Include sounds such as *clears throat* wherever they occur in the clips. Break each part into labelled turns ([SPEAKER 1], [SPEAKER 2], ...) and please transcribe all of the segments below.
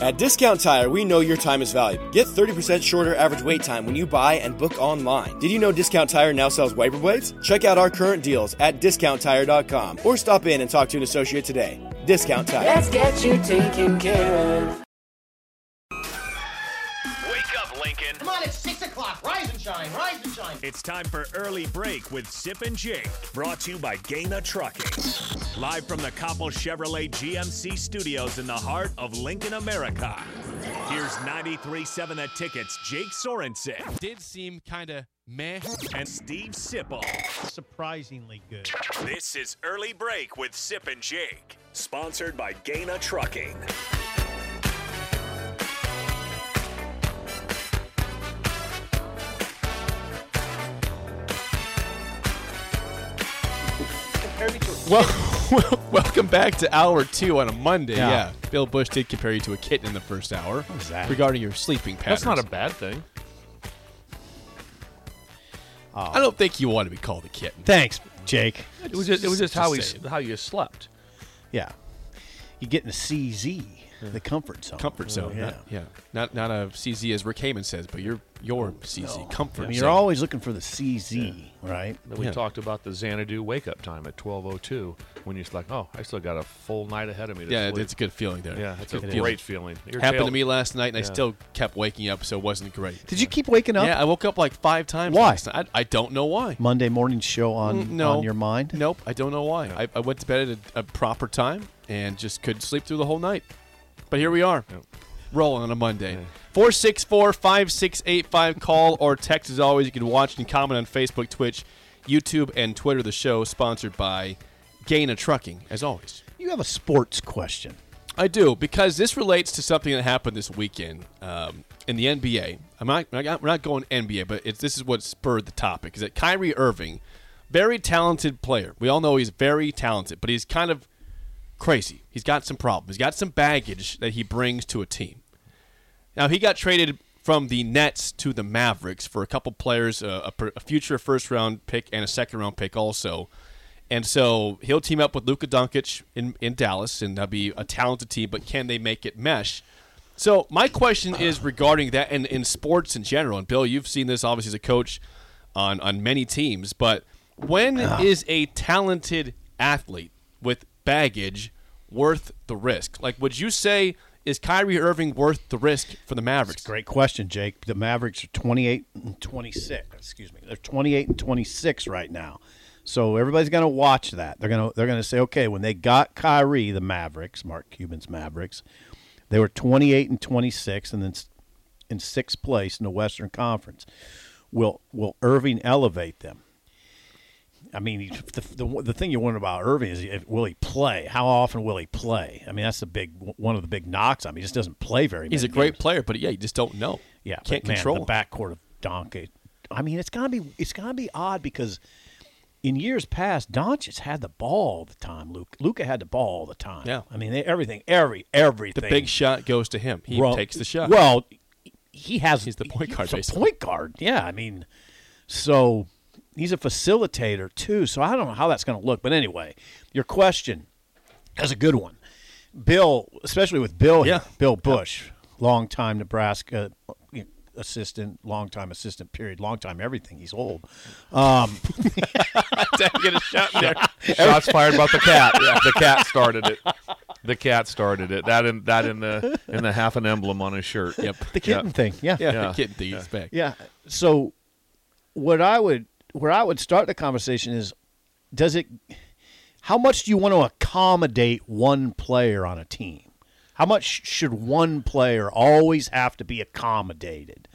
[SPEAKER 1] At Discount Tire, we know your time is valuable. Get 30% shorter average wait time when you buy and book online. Did you know Discount Tire now sells wiper blades? Check out our current deals at discounttire.com or stop in and talk to an associate today. Discount Tire.
[SPEAKER 2] Let's get you taken care of.
[SPEAKER 3] Wake up, Lincoln.
[SPEAKER 4] Come on, it's 6 o'clock. Rise and shine, rise and shine.
[SPEAKER 3] It's time for Early Break with Sip and Jake, brought to you by Gana Trucking. Live from the Copple Chevrolet GMC studios in the heart of Lincoln, America. Here's 93.7 The Tickets, Jake Sorensen
[SPEAKER 5] Did seem kind of meh.
[SPEAKER 3] and Steve Sipple.
[SPEAKER 6] surprisingly good.
[SPEAKER 3] This is Early Break with Sip and Jake, sponsored by Gana Trucking.
[SPEAKER 5] Well, *laughs* welcome back to hour two on a Monday.
[SPEAKER 6] Yeah.
[SPEAKER 5] Yeah. Bill Bush did compare you to a kitten in the first hour
[SPEAKER 6] was that?
[SPEAKER 5] regarding your sleeping patterns.
[SPEAKER 7] That's not a bad thing.
[SPEAKER 5] I don't think you want to be called a kitten.
[SPEAKER 6] Thanks, Jake.
[SPEAKER 7] It was just, it was just how he
[SPEAKER 5] saying.
[SPEAKER 7] how you slept.
[SPEAKER 6] Yeah. You get in the CZ, the comfort zone.
[SPEAKER 5] Comfort zone.
[SPEAKER 6] Yeah.
[SPEAKER 5] Not, yeah. Not not a CZ as Rick Heyman says, but you're your CZ comfort
[SPEAKER 6] I mean,
[SPEAKER 5] zone.
[SPEAKER 6] you're always looking for the CZ, right?
[SPEAKER 7] We
[SPEAKER 5] Yeah.
[SPEAKER 7] talked about the Xanadu wake up time at 12:02 when you're like, oh, I still got a full night ahead of me. To
[SPEAKER 5] yeah,
[SPEAKER 7] sleep.
[SPEAKER 5] it's a good feeling there.
[SPEAKER 7] yeah, it's a
[SPEAKER 5] good
[SPEAKER 7] great feeling. Your
[SPEAKER 5] Happened
[SPEAKER 7] tail-
[SPEAKER 5] to me last night, and I still kept waking up, so it wasn't great.
[SPEAKER 6] Did you keep waking up?
[SPEAKER 5] Yeah, I woke up like five times.
[SPEAKER 6] Why?
[SPEAKER 5] last night. I, I don't know why.
[SPEAKER 6] Monday morning show on,
[SPEAKER 5] Mm, no.
[SPEAKER 6] on your mind?
[SPEAKER 5] Nope, I don't know why. I, I went to bed at a, a proper time and just couldn't sleep through the whole night. But here we are, rolling on a Monday. 464 5685. Call or text as always. You can watch and comment on Facebook, Twitch, YouTube, and Twitter. The show sponsored by Gana Trucking, as always.
[SPEAKER 6] You have a sports question.
[SPEAKER 5] I do because this relates to something that happened this weekend um, in the NBA. I'm not, I'm not- we're not going NBA, but it's, this is what spurred the topic. Is that Kyrie Irving, very talented player. We all know he's very talented, but he's kind of crazy. He's got some problems. He's got some baggage that he brings to a team. Now he got traded from the Nets to the Mavericks for a couple players, uh, a, a future first round pick and a second round pick also. And so he'll team up with Luka Doncic in, in Dallas, and that'll be a talented team. But can they make it mesh? So my question is regarding that, and in sports in general. And Bill, you've seen this obviously as a coach on on many teams. But when is a talented athlete with baggage worth the risk? Like, would you say is Kyrie Irving worth the risk for the Mavericks?
[SPEAKER 6] Great question, Jake. The Mavericks are 28 and 26. Excuse me. They're 28 and 26 right now. So everybody's going to watch that. They're going to they're going to say, okay, when they got Kyrie, the Mavericks, Mark Cuban's Mavericks, they were 28 and 26, and then in sixth place in the Western Conference. Will Will Irving elevate them? I mean, the, the, the thing you wonder about Irving is if, will he play? How often will he play? I mean, that's the big one of the big knocks on him. He just doesn't play very. Much.
[SPEAKER 5] He's a great
[SPEAKER 6] games.
[SPEAKER 5] player, but yeah, you just don't know.
[SPEAKER 6] Yeah,
[SPEAKER 5] can't
[SPEAKER 6] man,
[SPEAKER 5] control.
[SPEAKER 6] the backcourt of Doncic. I mean, it's gonna be it's gonna be odd because in years past, Doncic had the ball all the time. Luke Luka had the ball all the time.
[SPEAKER 5] Yeah.
[SPEAKER 6] I mean, they, everything, every everything.
[SPEAKER 5] The big shot goes to him. He
[SPEAKER 6] Well,
[SPEAKER 5] takes the shot.
[SPEAKER 6] Well, he has.
[SPEAKER 5] He's the point guard,
[SPEAKER 6] He's a
[SPEAKER 5] basically.
[SPEAKER 6] point guard. Yeah, I mean, so he's a facilitator too. So I don't know how that's going to look. But anyway, your question is a good one. Bill, especially with Bill, here,
[SPEAKER 5] Yeah.
[SPEAKER 6] Bill Bush, longtime Nebraska you know, assistant, longtime assistant. Period. Longtime everything. He's old.
[SPEAKER 5] Um, *laughs* get a shot in there.
[SPEAKER 7] Shots fired about the cat. The cat started it. The cat started it. That in that in the in the half an emblem on his shirt.
[SPEAKER 5] Yep.
[SPEAKER 6] The kitten
[SPEAKER 7] Yeah.
[SPEAKER 6] thing. Yeah.
[SPEAKER 5] Yeah,
[SPEAKER 7] Yeah.
[SPEAKER 5] the kitten thing is back.
[SPEAKER 6] Yeah. So what I would where I would start the conversation is does it how much do you want to accommodate one player on a team? How much should one player always have to be accommodated?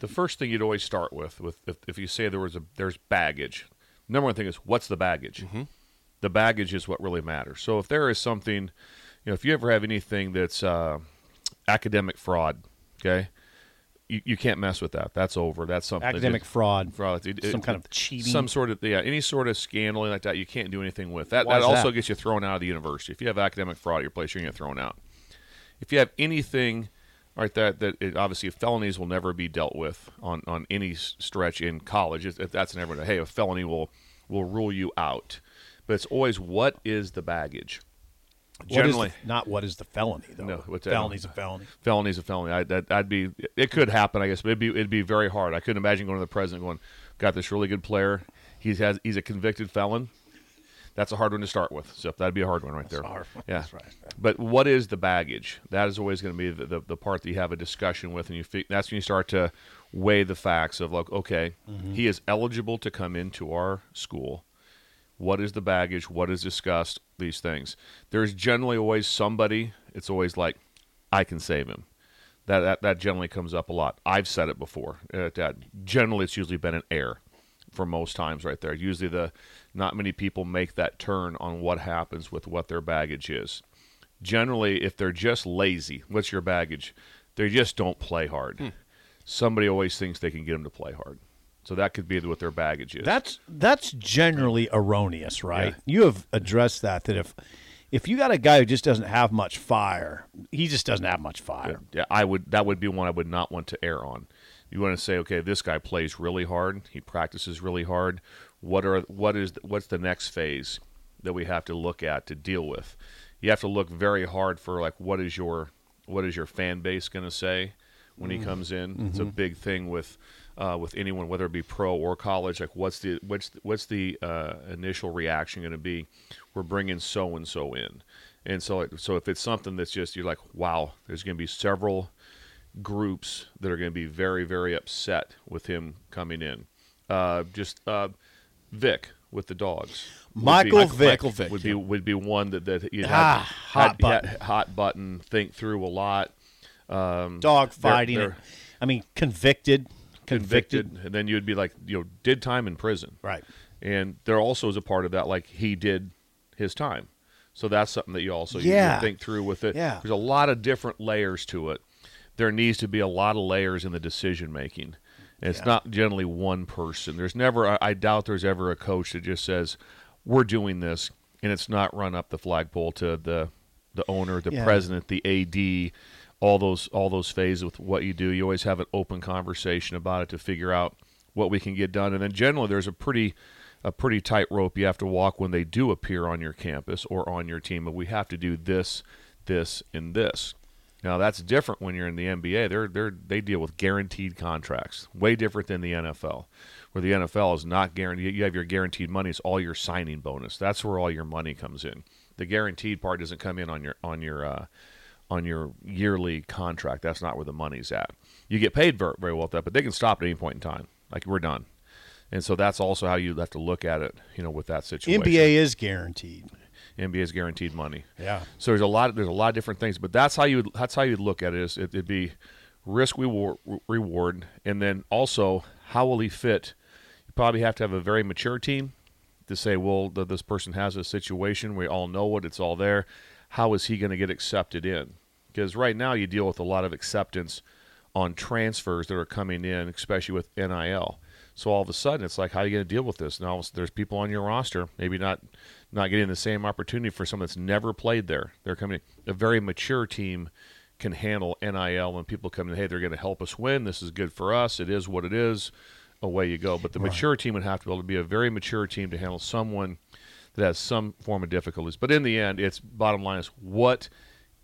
[SPEAKER 7] The first thing you'd always start with, with if, if you say there was a there's baggage, number one thing is what's the baggage? Mm-hmm. The baggage is what really matters. So if there is something, you know, if you ever have anything that's uh, academic fraud, okay, you, you can't mess with that. That's over. That's something
[SPEAKER 6] Academic fraud,
[SPEAKER 7] fraud, it- it-
[SPEAKER 6] some kind of cheating.
[SPEAKER 7] some sort of yeah, any sort of scandal like that. You can't do anything with that.
[SPEAKER 6] Why
[SPEAKER 7] that also
[SPEAKER 6] that?
[SPEAKER 7] gets you thrown out of the university. If you have academic fraud at your place, you're gonna get thrown out. If you have anything, right, that that it, obviously felonies will never be dealt with on on any stretch in college. If if that's never hey, a felony will will rule you out. But it's always what is the baggage.
[SPEAKER 6] What is
[SPEAKER 7] Generally,
[SPEAKER 6] the- not what is the felony though.
[SPEAKER 7] No, what's
[SPEAKER 6] felony's a felony.
[SPEAKER 7] felony's a felony. I, that, I'd be. It could happen, I guess, but it'd be it'd be very hard. I couldn't imagine going to the president going, "Got this really good player. He's has he's a convicted felon." That's a hard one to start with. So that'd be a hard one right there.
[SPEAKER 6] a hard one.
[SPEAKER 7] Yeah,
[SPEAKER 6] That's right.
[SPEAKER 7] But what is the baggage? That is always going to be the, the, the part that you have a discussion with, and you that's when you start to weigh the facts of like, okay,
[SPEAKER 6] Mm-hmm.
[SPEAKER 7] he is eligible to come into our school. What is the baggage? What is discussed? These things. There's generally always somebody. It's always like, I can save him. That that, that generally comes up a lot. I've said it before. Uh, that generally, it's usually been an error for most times right there. Usually, the not many people make that turn on what happens with what their baggage is. Generally, if they're just lazy, what's your baggage? They just don't play hard. Somebody always thinks they can get them to play hard. So that could be what their baggage is.
[SPEAKER 6] That's that's generally erroneous, right?
[SPEAKER 7] Yeah.
[SPEAKER 6] You have addressed that that if if you got a guy who just doesn't have much fire, he just doesn't have much fire.
[SPEAKER 7] Yeah, I would. That would be one I would not want to err on. You want to say, okay, this guy plays really hard. He practices really hard. What are what is what's the next phase that we have to look at to deal with? You have to look very hard for like what is your what is your fan base going to say when he mm. comes in? It's a mm-hmm. big thing with uh, with anyone, whether it be pro or college. Like, what's the what's what's the uh, initial reaction going to be? We're bringing so and so in, and so so if it's something that's just you're like, wow, there's going to be several groups that are going to be very very upset with him coming in. Uh, just uh, Vick with the dogs. would be-
[SPEAKER 6] Michael Vick.
[SPEAKER 5] Michael Vick.
[SPEAKER 7] would be would be one that that you'd
[SPEAKER 6] Ah,
[SPEAKER 7] have
[SPEAKER 6] hot button.
[SPEAKER 7] hot button. Think through a lot. Um,
[SPEAKER 6] Dog
[SPEAKER 7] they're-
[SPEAKER 6] fighting.
[SPEAKER 7] they're
[SPEAKER 6] I mean, convicted, convicted.
[SPEAKER 7] convicted, and then you'd be like, you know, did time in prison,
[SPEAKER 6] Right.
[SPEAKER 7] And there also is a part of that, like he did his time. So that's something that you also
[SPEAKER 6] Yeah.
[SPEAKER 7] you think through with it.
[SPEAKER 6] Yeah.
[SPEAKER 7] There's a lot of different layers to it. There needs to be a lot of layers in the decision making. And it's not generally one person. There's never, I- I doubt there's ever a coach that just says, we're doing this, and it's not run up the flagpole to the the owner, the
[SPEAKER 6] Yeah.
[SPEAKER 7] president, the AD, all those all those phases with what you do. You always have an open conversation about it to figure out what we can get done. And then generally there's a pretty a pretty tight rope you have to walk when they do appear on your campus or on your team. But we have to do this, this, and this. Now that's different when you're in the NBA. They're they're they deal with guaranteed contracts, way different than the NFL, where the NFL is not guaranteed. You have your guaranteed money; it's all your signing bonus. That's where all your money comes in. The guaranteed part doesn't come in on your on your uh, on your yearly contract. That's not where the money's at. You get paid very, well at that, but they can stop at any point in time. Like we're done, and so that's also how you have to look at it. You know, with that situation,
[SPEAKER 6] NBA is guaranteed.
[SPEAKER 7] NBA is guaranteed money.
[SPEAKER 6] Yeah.
[SPEAKER 7] So there's a lot. Of, There's a lot of different things, but that's how you. would That's how you'd look at it. Is it, it'd be risk reward, reward, and then also how will he fit? You probably have to have a very mature team to say, well, that this person has a situation. We all know it. It's all there. How is he going to get accepted in? Because right now you deal with a lot of acceptance on transfers that are coming in, especially with NIL. So all of a sudden, it's like, how are you going to deal with this? Now there's people on your roster, maybe not not getting the same opportunity for someone that's never played there. They're coming. A very mature team can handle NIL when people come in. Hey, they're going to help us win. This is good for us. It is what it is. Away you go. But the mature team would have to be able to be a very mature team to handle someone that has some form of difficulties. But in the end, it's bottom line is what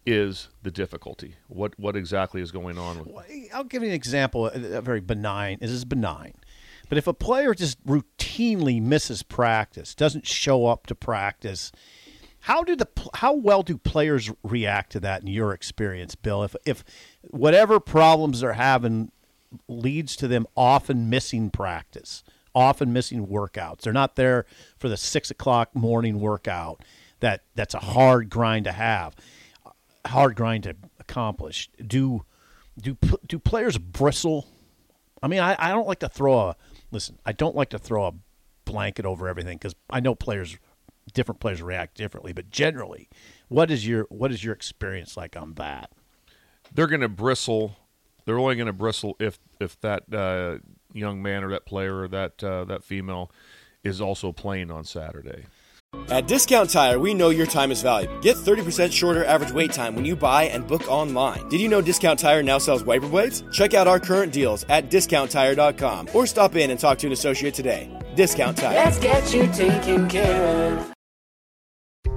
[SPEAKER 7] is the difficulty? What what exactly is going on
[SPEAKER 6] I'll give you an example. A very benign. This is benign. But if a player just routinely misses practice, doesn't show up to practice, how do the how well do players react to that in your experience, Bill? If if whatever problems they're having leads to them often missing practice, often missing workouts, they're not there for the six o'clock morning workout. That that's a hard grind to have, hard grind to accomplish. Do do do players bristle? I mean, I, I don't like to throw a listen. I don't like to throw a blanket over everything because I know players, different players react differently. But generally, what is your what is your experience like on that?
[SPEAKER 7] they're going to bristle. They're only going to bristle if if that uh, young man or that player or that uh, that female is also playing on Saturday.
[SPEAKER 1] At Discount Tire, we know your time is valuable. Get 30% shorter average wait time when you buy and book online. Did you know Discount Tire now sells wiper blades? Check out our current deals at discounttire.com or stop in and talk to an associate today. Discount Tire.
[SPEAKER 2] Let's get you taken care of.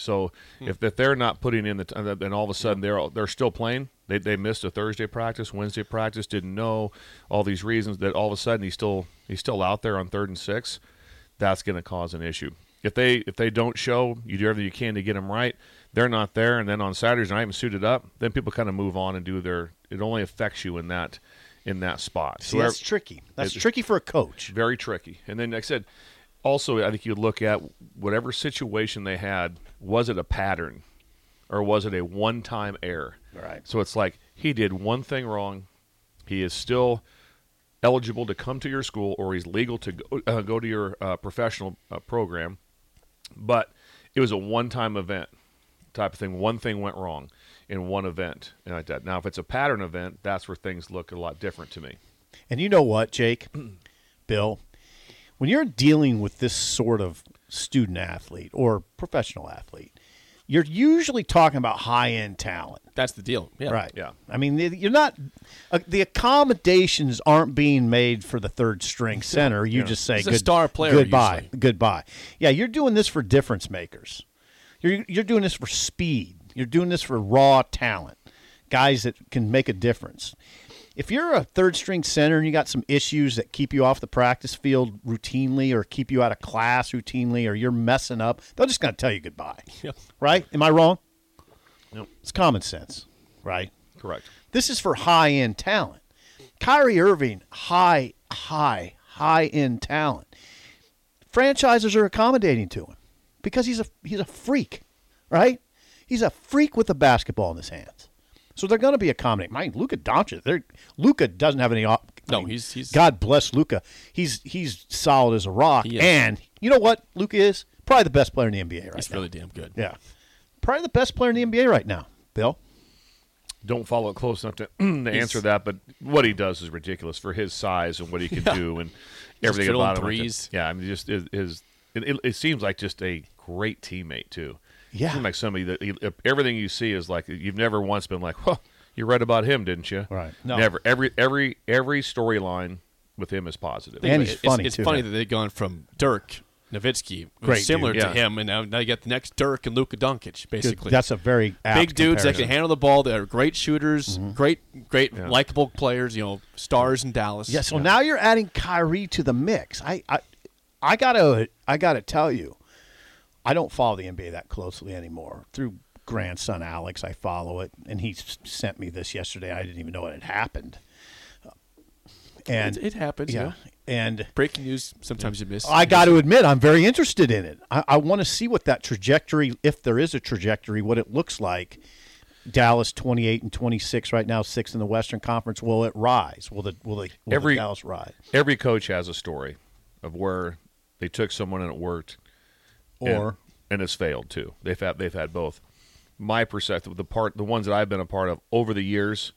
[SPEAKER 7] So hmm. if, if they're not putting in the t- uh, then all of a sudden they're they're still playing. They, they missed a Thursday practice, Wednesday practice, didn't know all these reasons that all of a sudden he's still he's still out there on third and six. That's going to cause an issue. If they if they don't show, you do everything you can to get them right. They're not there, and then on Saturdays night, and suited up, then people kind of move on and do their. It only affects you in that in that spot.
[SPEAKER 6] See, that's tricky. That's tricky for a coach.
[SPEAKER 7] very tricky. And then, like I said, also, I think you look at whatever situation they had. Was it a pattern, or was it a one-time error?
[SPEAKER 6] Right.
[SPEAKER 7] So it's like he did one thing wrong. He is still eligible to come to your school, or he's legal to go, uh, go to your uh, professional uh, program. But it was a one-time event type of thing. One thing went wrong in one event, and like that. Now, if it's a pattern event, that's where things look a lot different to me.
[SPEAKER 6] And you know what, Jake, *clears throat* Bill, when you're dealing with this sort of student athlete or professional athlete, you're usually talking about high end talent.
[SPEAKER 5] That's the deal. Yeah.
[SPEAKER 6] Right.
[SPEAKER 7] Yeah.
[SPEAKER 6] I mean, you're not, uh, the accommodations aren't being made for the third string center. You just say,
[SPEAKER 5] He's
[SPEAKER 6] good,
[SPEAKER 5] star player
[SPEAKER 6] goodbye,
[SPEAKER 5] usually.
[SPEAKER 6] goodbye. Yeah, you're doing this for difference makers. You're, you're doing this for speed. You're doing this for raw talent, guys that can make a difference. If you're a third string center and you got some issues that keep you off the practice field routinely or keep you out of class routinely or you're messing up, they're just going to tell you goodbye. *laughs*
[SPEAKER 5] Yep.
[SPEAKER 6] Right? Am I wrong?
[SPEAKER 7] Nope.
[SPEAKER 6] It's common sense, right?
[SPEAKER 7] Correct.
[SPEAKER 6] This is for high end talent. Kyrie Irving, high, high, high end talent. Franchises are accommodating to him because he's a he's a freak, right? He's a freak with the basketball in his hands. So they're going to be accommodating. Mind Luka Doncic, they're Luka doesn't have any. op- I
[SPEAKER 5] No,
[SPEAKER 6] mean,
[SPEAKER 5] he's- he's-
[SPEAKER 6] God bless Luka. He's he's solid as a rock, and you know what? Luka is probably the best player in the NBA right now.
[SPEAKER 5] He's
[SPEAKER 6] now.
[SPEAKER 5] really damn good.
[SPEAKER 6] yeah, probably the best player in the NBA right now. Bill,
[SPEAKER 7] don't follow it close enough to, *clears throat* to answer that, but what he does is ridiculous for his size and what he can *laughs* do and everything
[SPEAKER 5] fiddling
[SPEAKER 7] about him.
[SPEAKER 5] threes.
[SPEAKER 7] Yeah, I mean, just is, is it, it, it seems like just a great teammate too.
[SPEAKER 6] Yeah.
[SPEAKER 7] seems like somebody that he, everything you see is like you've never once been like, "Well, you read about him, didn't you?"
[SPEAKER 6] Right. No.
[SPEAKER 7] Never. Every every every storyline with him is positive.
[SPEAKER 6] And he's
[SPEAKER 5] It's-
[SPEAKER 6] funny,
[SPEAKER 5] It's,
[SPEAKER 6] too,
[SPEAKER 5] funny
[SPEAKER 6] man.
[SPEAKER 5] that they've gone from Dirk Nowitzki,
[SPEAKER 6] Great
[SPEAKER 5] similar
[SPEAKER 7] dude.
[SPEAKER 5] to
[SPEAKER 7] Yeah.
[SPEAKER 5] him, and now, now you got the next Dirk and Luka Doncic, basically.
[SPEAKER 6] that's a very apt
[SPEAKER 5] big dudes that can handle the ball. They're great shooters, mm-hmm. great, great,
[SPEAKER 7] Yeah.
[SPEAKER 5] likable players. You know, stars in Dallas.
[SPEAKER 6] Yeah, so now you're adding Kyrie to the mix. I, I, I gotta, I gotta tell you, I don't follow the NBA that closely anymore. Through grandson Alex, I follow it, and he sent me this yesterday. I didn't even know it had happened. Uh, and
[SPEAKER 5] It- it happens,
[SPEAKER 6] Yeah,
[SPEAKER 5] yeah.
[SPEAKER 6] and
[SPEAKER 5] breaking news. Sometimes you miss.
[SPEAKER 6] I got to admit, I'm very interested in it. I, I want to see what that trajectory, if there is a trajectory, what it looks like. Dallas 28 and 26 right now, six in the Western Conference. Will it rise? Will the will, the, will
[SPEAKER 7] Every-
[SPEAKER 6] the Dallas rise?
[SPEAKER 7] Every coach has a story of where they took someone and it worked,
[SPEAKER 6] Or
[SPEAKER 7] and, it's failed too. They've had they've had both. My perspective, the part, the ones that I've been a part of over the years,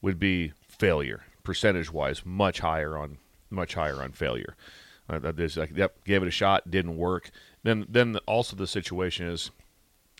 [SPEAKER 7] would be failure percentage wise, much higher on much higher on failure. Uh, that is like, yep, gave it a shot, didn't work. Then then also the situation is,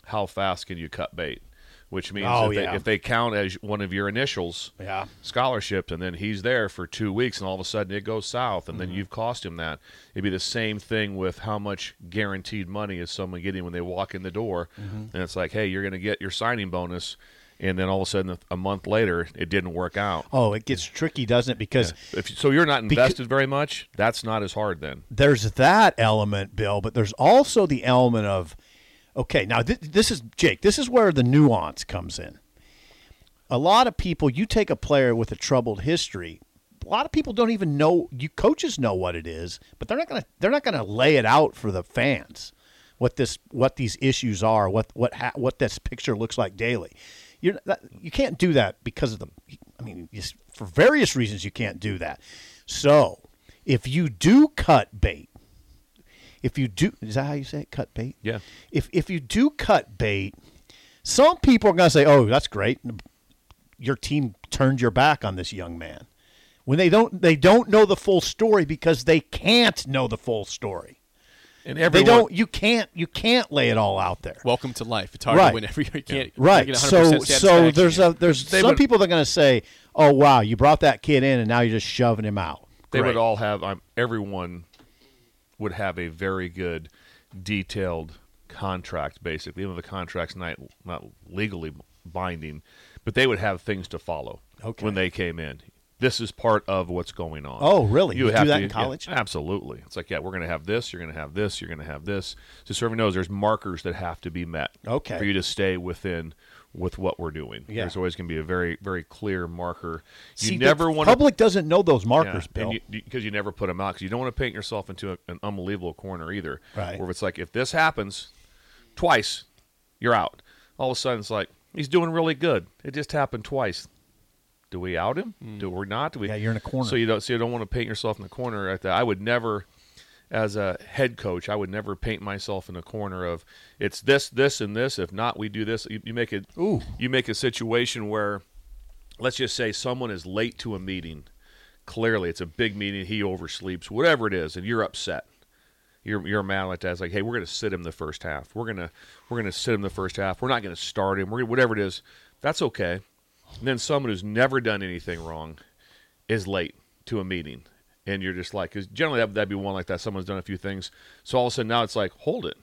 [SPEAKER 7] how fast can you cut bait? Which means
[SPEAKER 6] Oh,
[SPEAKER 7] if, they, if they count as one of your initials,
[SPEAKER 6] Yeah.
[SPEAKER 7] scholarship, and then he's there for two weeks, and all of a sudden it goes south, and
[SPEAKER 6] Mm-hmm.
[SPEAKER 7] then you've cost him that. It'd be the same thing with how much guaranteed money is someone getting when they walk in the door,
[SPEAKER 6] Mm-hmm.
[SPEAKER 7] and it's like, hey, you're going to get your signing bonus, and then all of a sudden a month later it didn't work out.
[SPEAKER 6] Oh, it gets tricky, doesn't it? Because
[SPEAKER 7] If so, you're not invested very much. That's not as hard then.
[SPEAKER 6] there's that element, Bill, but there's also the element of, okay, now th- this is Jake. This is where the nuance comes in. A lot of people, you take a player with a troubled history. A lot of people don't even know. You coaches know what it is, but they're not gonna. They're not gonna lay it out for the fans. What this, what these issues are, what what ha- what this picture looks like daily. You're you can't do that because of the. I mean, for various reasons, you can't do that. So, if you do cut bait, if you do, is that how you say it? Cut bait.
[SPEAKER 7] Yeah.
[SPEAKER 6] If if you do cut bait, some people are going to say, "Oh, that's great. Your team turned your back on this young man." When they don't, they don't know the full story because they can't know the full story.
[SPEAKER 7] And
[SPEAKER 6] every
[SPEAKER 7] They
[SPEAKER 6] don't. You can't. You can't lay it all out there.
[SPEAKER 5] Welcome to life. It's hard
[SPEAKER 6] Right.
[SPEAKER 5] to win every. *laughs* You can't,
[SPEAKER 6] Right.
[SPEAKER 5] 100%
[SPEAKER 6] So so there's a there's
[SPEAKER 7] They
[SPEAKER 6] some
[SPEAKER 7] would-
[SPEAKER 6] people that are going to say, "Oh wow, you brought that kid in and now you're just shoving him out."
[SPEAKER 7] they
[SPEAKER 6] Great.
[SPEAKER 7] would all have. Um, everyone would have a very good, detailed contract. Basically, even though the contract's not not legally binding, but they would have things to follow.
[SPEAKER 6] Okay.
[SPEAKER 7] When they came in, this is part of what's going on.
[SPEAKER 6] Oh, really? You do
[SPEAKER 7] have
[SPEAKER 6] that
[SPEAKER 7] to-
[SPEAKER 6] in college?
[SPEAKER 7] yeah, absolutely. It's like, yeah, we're going to have this. You're going to have this. You're going to have this. So, so everyone knows there's markers that have to be met.
[SPEAKER 6] Okay.
[SPEAKER 7] For you to stay within with what we're doing.
[SPEAKER 6] Yeah.
[SPEAKER 7] There's always going to be a very very clear marker. You
[SPEAKER 6] See,
[SPEAKER 7] never
[SPEAKER 6] the
[SPEAKER 7] want to
[SPEAKER 6] public doesn't know those markers,
[SPEAKER 7] yeah,
[SPEAKER 6] Bill.
[SPEAKER 7] because you, you never put them out because you don't want to paint yourself into a, an unbelievable corner either.
[SPEAKER 6] Right.
[SPEAKER 7] Where it's like if this happens twice, you're out. All of a sudden it's like he's doing really good. It just happened twice. Do we out him? Hmm. Do we not? Do we?
[SPEAKER 6] Yeah, you're in a corner.
[SPEAKER 7] So you don't. So you don't want to paint yourself in the corner like that. I would never, as a head coach, I would never paint myself in a corner of it's this, this, and this. If not, we do this. You, you make it.
[SPEAKER 6] Ooh.
[SPEAKER 7] You make a situation where, let's just say someone is late to a meeting. Clearly, it's a big meeting. He oversleeps, whatever it is, and you're upset. You're you're mad like that. It's like, hey, we're going to sit him the first half. We're gonna we're gonna sit him the first half. We're not going to start him. We're whatever it is. That's okay. And then someone who's never done anything wrong is late to a meeting, and you're just like, because generally that, that'd be one like that. Someone's done a few things, so all of a sudden now it's like, hold it,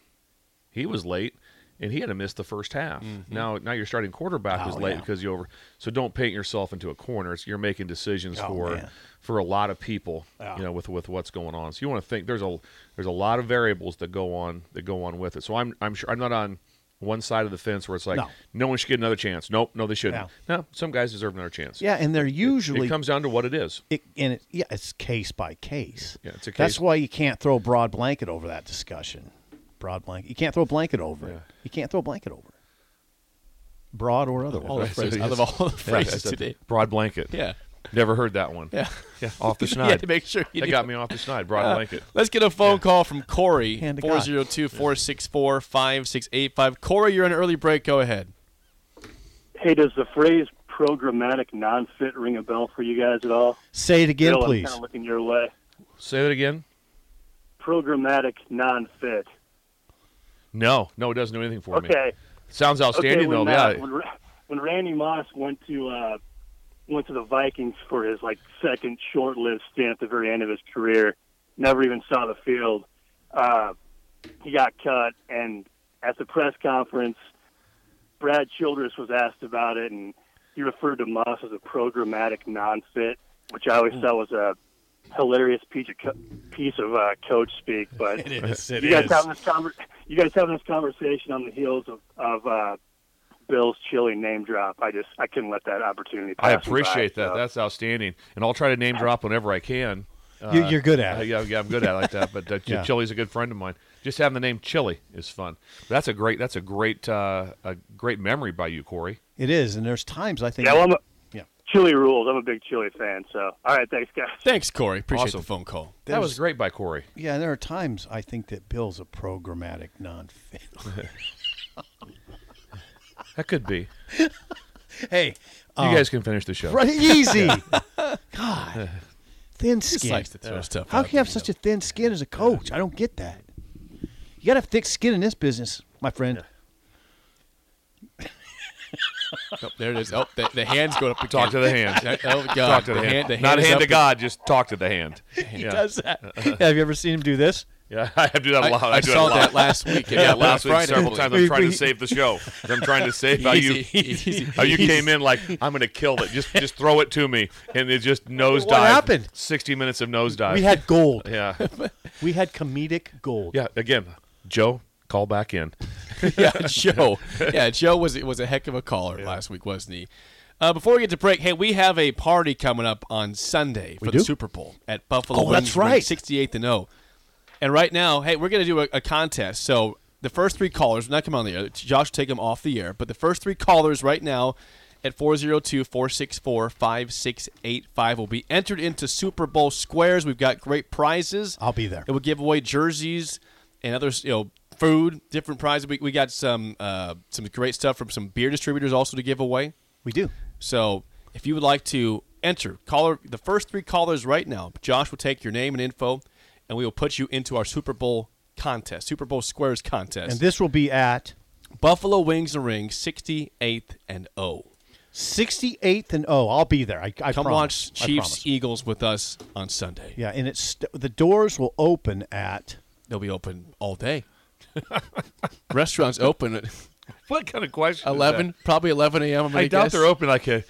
[SPEAKER 7] he was late, and he had to miss the first half. Mm-hmm. Now, now your starting quarterback was
[SPEAKER 6] Oh,
[SPEAKER 7] late
[SPEAKER 6] yeah.
[SPEAKER 7] because you over. So don't paint yourself into a corner. It's, you're making decisions
[SPEAKER 6] Oh,
[SPEAKER 7] for
[SPEAKER 6] man.
[SPEAKER 7] for a lot of people,
[SPEAKER 6] Yeah.
[SPEAKER 7] you know, with with what's going on. So you want to think there's a there's a lot of variables that go on that go on with it. So I'm I'm sure I'm not on one side of the fence where it's like
[SPEAKER 6] No.
[SPEAKER 7] no, one should get another chance. Nope, no, they shouldn't.
[SPEAKER 6] Yeah.
[SPEAKER 7] No, some guys deserve another chance.
[SPEAKER 6] yeah, and they're usually
[SPEAKER 7] it comes down to what it is.
[SPEAKER 6] it, and it, yeah, it's case by case.
[SPEAKER 7] Yeah, it's a case.
[SPEAKER 6] That's why you can't throw a broad blanket over that discussion. Broad blanket. You can't throw a blanket over it. You can't throw a blanket over it. Broad or otherwise.
[SPEAKER 5] all the *laughs* phrases,
[SPEAKER 7] yes.
[SPEAKER 5] out of all the phrases
[SPEAKER 7] that's a
[SPEAKER 5] today.
[SPEAKER 7] Broad blanket.
[SPEAKER 5] Yeah.
[SPEAKER 7] Never heard that one.
[SPEAKER 5] Yeah.
[SPEAKER 7] Yeah, off the *laughs*
[SPEAKER 5] You had
[SPEAKER 7] schneid.
[SPEAKER 5] to make sure you
[SPEAKER 7] That
[SPEAKER 5] knew.
[SPEAKER 7] got me off the schneid. Broad blanket.
[SPEAKER 5] Let's get a phone call from Corey,
[SPEAKER 6] Hand
[SPEAKER 5] 402 464 5685. Corey, you're on an early break. Go ahead.
[SPEAKER 8] Hey, does the phrase programmatic non-fit ring a bell for you guys at all?
[SPEAKER 6] Say it again,
[SPEAKER 8] Bill, I'm
[SPEAKER 6] please.
[SPEAKER 8] kind of looking your way.
[SPEAKER 7] Say it again.
[SPEAKER 8] Programmatic non-fit.
[SPEAKER 7] No, no, it doesn't do anything for me.
[SPEAKER 8] Okay.
[SPEAKER 7] Sounds outstanding
[SPEAKER 8] okay, when,
[SPEAKER 7] though.
[SPEAKER 8] uh,
[SPEAKER 7] yeah.
[SPEAKER 8] when, when Randy Moss went to uh, went to the Vikings for his like second short-lived stint at the very end of his career, never even saw the field. Uh, he got cut, and at the press conference, Brad Childress was asked about it, and he referred to Moss as a programmatic non-fit, which I always
[SPEAKER 6] Hmm.
[SPEAKER 8] thought was a hilarious piece of co- piece of uh, coach speak. But *laughs*
[SPEAKER 6] It is. It
[SPEAKER 8] you guys
[SPEAKER 6] is.
[SPEAKER 8] having this conver- you guys having this conversation on the heels of of uh, Bill's chilly name drop. I just I couldn't let that opportunity. Pass
[SPEAKER 7] I
[SPEAKER 8] me by,
[SPEAKER 7] appreciate that.
[SPEAKER 8] so.
[SPEAKER 7] That's outstanding. And I'll try to name drop whenever I can.
[SPEAKER 6] You- you're good at
[SPEAKER 7] Uh,
[SPEAKER 6] it.
[SPEAKER 7] yeah, yeah, I'm good at it like that. But uh, *laughs*
[SPEAKER 6] Yeah.
[SPEAKER 7] Chilly's a good friend of mine. Just having the name Chilly is fun. That's a great. That's a great. Uh, a great memory by you, Corey.
[SPEAKER 6] It is, and there's times I think.
[SPEAKER 8] yeah, well, I'm a,
[SPEAKER 6] Yeah.
[SPEAKER 8] chili rules. I'm a big chili fan. So all right, thanks guys.
[SPEAKER 5] Thanks, Corey. Appreciate
[SPEAKER 7] Awesome.
[SPEAKER 5] the phone call.
[SPEAKER 7] That was great by Corey.
[SPEAKER 6] yeah, and there are times I think that Bill's a programmatic non-fit. *laughs*
[SPEAKER 7] That could be. *laughs*
[SPEAKER 6] hey,
[SPEAKER 7] You um, guys can finish the show.
[SPEAKER 6] right, easy. *laughs* God, uh,
[SPEAKER 5] thin
[SPEAKER 6] skin.
[SPEAKER 5] likes to throw stuff
[SPEAKER 6] How can you have such a thin skin as a coach? I don't get that. You got to have thick skin in this business, my friend.
[SPEAKER 5] Oh, there it is. Oh, the, the hand's going up again. *laughs*
[SPEAKER 7] Oh, talk to the hand.
[SPEAKER 5] Oh, God.
[SPEAKER 7] Talk to the, hand.
[SPEAKER 5] the hand
[SPEAKER 7] Not
[SPEAKER 5] is
[SPEAKER 7] hand to God. Just talk to the hand.
[SPEAKER 6] He
[SPEAKER 7] yeah.
[SPEAKER 6] does that. have you ever seen him do this?
[SPEAKER 7] Yeah, *laughs* I do that a lot.
[SPEAKER 5] I
[SPEAKER 7] do
[SPEAKER 5] saw
[SPEAKER 7] lot.
[SPEAKER 5] that last week.
[SPEAKER 7] Yeah,
[SPEAKER 5] Yeah,
[SPEAKER 7] last week
[SPEAKER 5] Friday.
[SPEAKER 7] several times. I'm trying to save the show. *laughs* I'm trying to save how you
[SPEAKER 5] Easy, easy.
[SPEAKER 7] how you came in like I'm going to kill it. Just just throw it to me, and it just nosedive.
[SPEAKER 6] happened?
[SPEAKER 7] Sixty minutes of nosedive.
[SPEAKER 6] We had gold.
[SPEAKER 7] yeah, *laughs*
[SPEAKER 6] We had comedic gold.
[SPEAKER 7] yeah. Again, Joe, call back in.
[SPEAKER 5] yeah, Joe. Yeah, Joe was was a heck of a caller last week, wasn't he? Uh, before we get to break, hey, we have a party coming up on Sunday for
[SPEAKER 6] We
[SPEAKER 5] the
[SPEAKER 6] do?
[SPEAKER 5] Super Bowl at Buffalo.
[SPEAKER 6] Oh, that's
[SPEAKER 5] Wings Ring,
[SPEAKER 6] right.
[SPEAKER 5] 68th and O. And right now, hey, we're going to do a, a contest. So the first three callers, not coming on the air. Josh will take them off the air. But the first three callers right now at 402 464 5685 will be entered into Super Bowl squares. We've got great prizes.
[SPEAKER 6] I'll be there.
[SPEAKER 5] It will give away jerseys and others, you know, food, different prizes. We, we got some uh, some great stuff from some beer distributors also to give away.
[SPEAKER 6] We do.
[SPEAKER 5] So if you would like to enter, caller the first three callers right now. Josh will take your name and info, and we will put you into our Super Bowl contest, Super Bowl Squares contest.
[SPEAKER 6] And this will be at
[SPEAKER 5] Buffalo Wings and Rings, 68th and O.
[SPEAKER 6] 68th and O. I'll be there. I, I
[SPEAKER 5] Come
[SPEAKER 6] promise.
[SPEAKER 5] watch Chiefs. Eagles with us on Sunday.
[SPEAKER 6] Yeah, and it's st- the doors will open at
[SPEAKER 5] They'll be open all day. *laughs* Restaurants open at *laughs*
[SPEAKER 7] What kind of question? is
[SPEAKER 5] 11,
[SPEAKER 7] that?
[SPEAKER 5] probably 11 a.m. I'm gonna
[SPEAKER 7] I doubt
[SPEAKER 5] guess.
[SPEAKER 7] they're open like a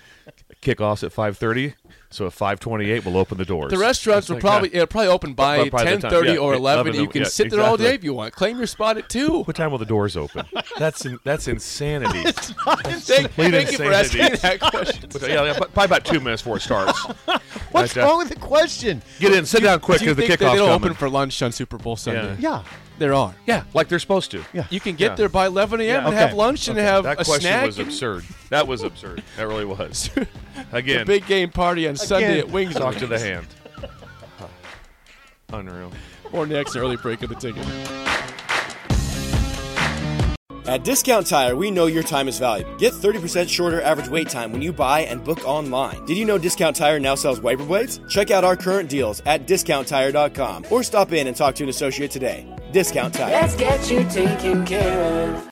[SPEAKER 7] kickoffs at five thirty. So at five twenty eight, we'll open the doors.
[SPEAKER 5] The restaurants will
[SPEAKER 7] like,
[SPEAKER 5] probably
[SPEAKER 7] yeah.
[SPEAKER 5] it'll probably open by
[SPEAKER 7] By the
[SPEAKER 5] ten
[SPEAKER 7] yeah,
[SPEAKER 5] or eleven.
[SPEAKER 7] 11,
[SPEAKER 5] you can
[SPEAKER 7] yeah,
[SPEAKER 5] sit there all day if you want. Claim your spot at two.
[SPEAKER 7] What time will the doors open? *laughs* That's in, that's insanity.
[SPEAKER 5] Thank,
[SPEAKER 7] complete
[SPEAKER 5] thank you for asking that question. *laughs*
[SPEAKER 7] But, yeah, yeah, probably about two minutes before it starts. *laughs*
[SPEAKER 6] What's
[SPEAKER 7] Right,
[SPEAKER 6] wrong with the question?
[SPEAKER 7] Get in, sit down quick
[SPEAKER 5] Do
[SPEAKER 7] because the
[SPEAKER 5] think that
[SPEAKER 7] kickoff's
[SPEAKER 5] they don't
[SPEAKER 7] coming.
[SPEAKER 5] open for lunch on Super Bowl Sunday?
[SPEAKER 6] Yeah.
[SPEAKER 5] There are.
[SPEAKER 7] yeah, like they're supposed to.
[SPEAKER 6] Yeah.
[SPEAKER 5] You can get
[SPEAKER 7] Yeah.
[SPEAKER 5] there by 11 a.m.
[SPEAKER 7] Yeah.
[SPEAKER 5] and
[SPEAKER 6] Okay.
[SPEAKER 5] have lunch and have a snack.
[SPEAKER 7] That
[SPEAKER 5] question was
[SPEAKER 7] absurd. That was absurd. That really was. *laughs*
[SPEAKER 5] the
[SPEAKER 7] Again,
[SPEAKER 5] big game party on Sunday at Wings.
[SPEAKER 7] talk to the hand. Unreal.
[SPEAKER 5] More next. Early break of the ticket.
[SPEAKER 1] At Discount Tire, we know your time is valuable. Get 30% shorter average wait time when you buy and book online. Did you know Discount Tire now sells wiper blades? Check out our current deals at discounttire.com or stop in and talk to an associate today. Discount Tire.
[SPEAKER 2] Let's get you taken care of.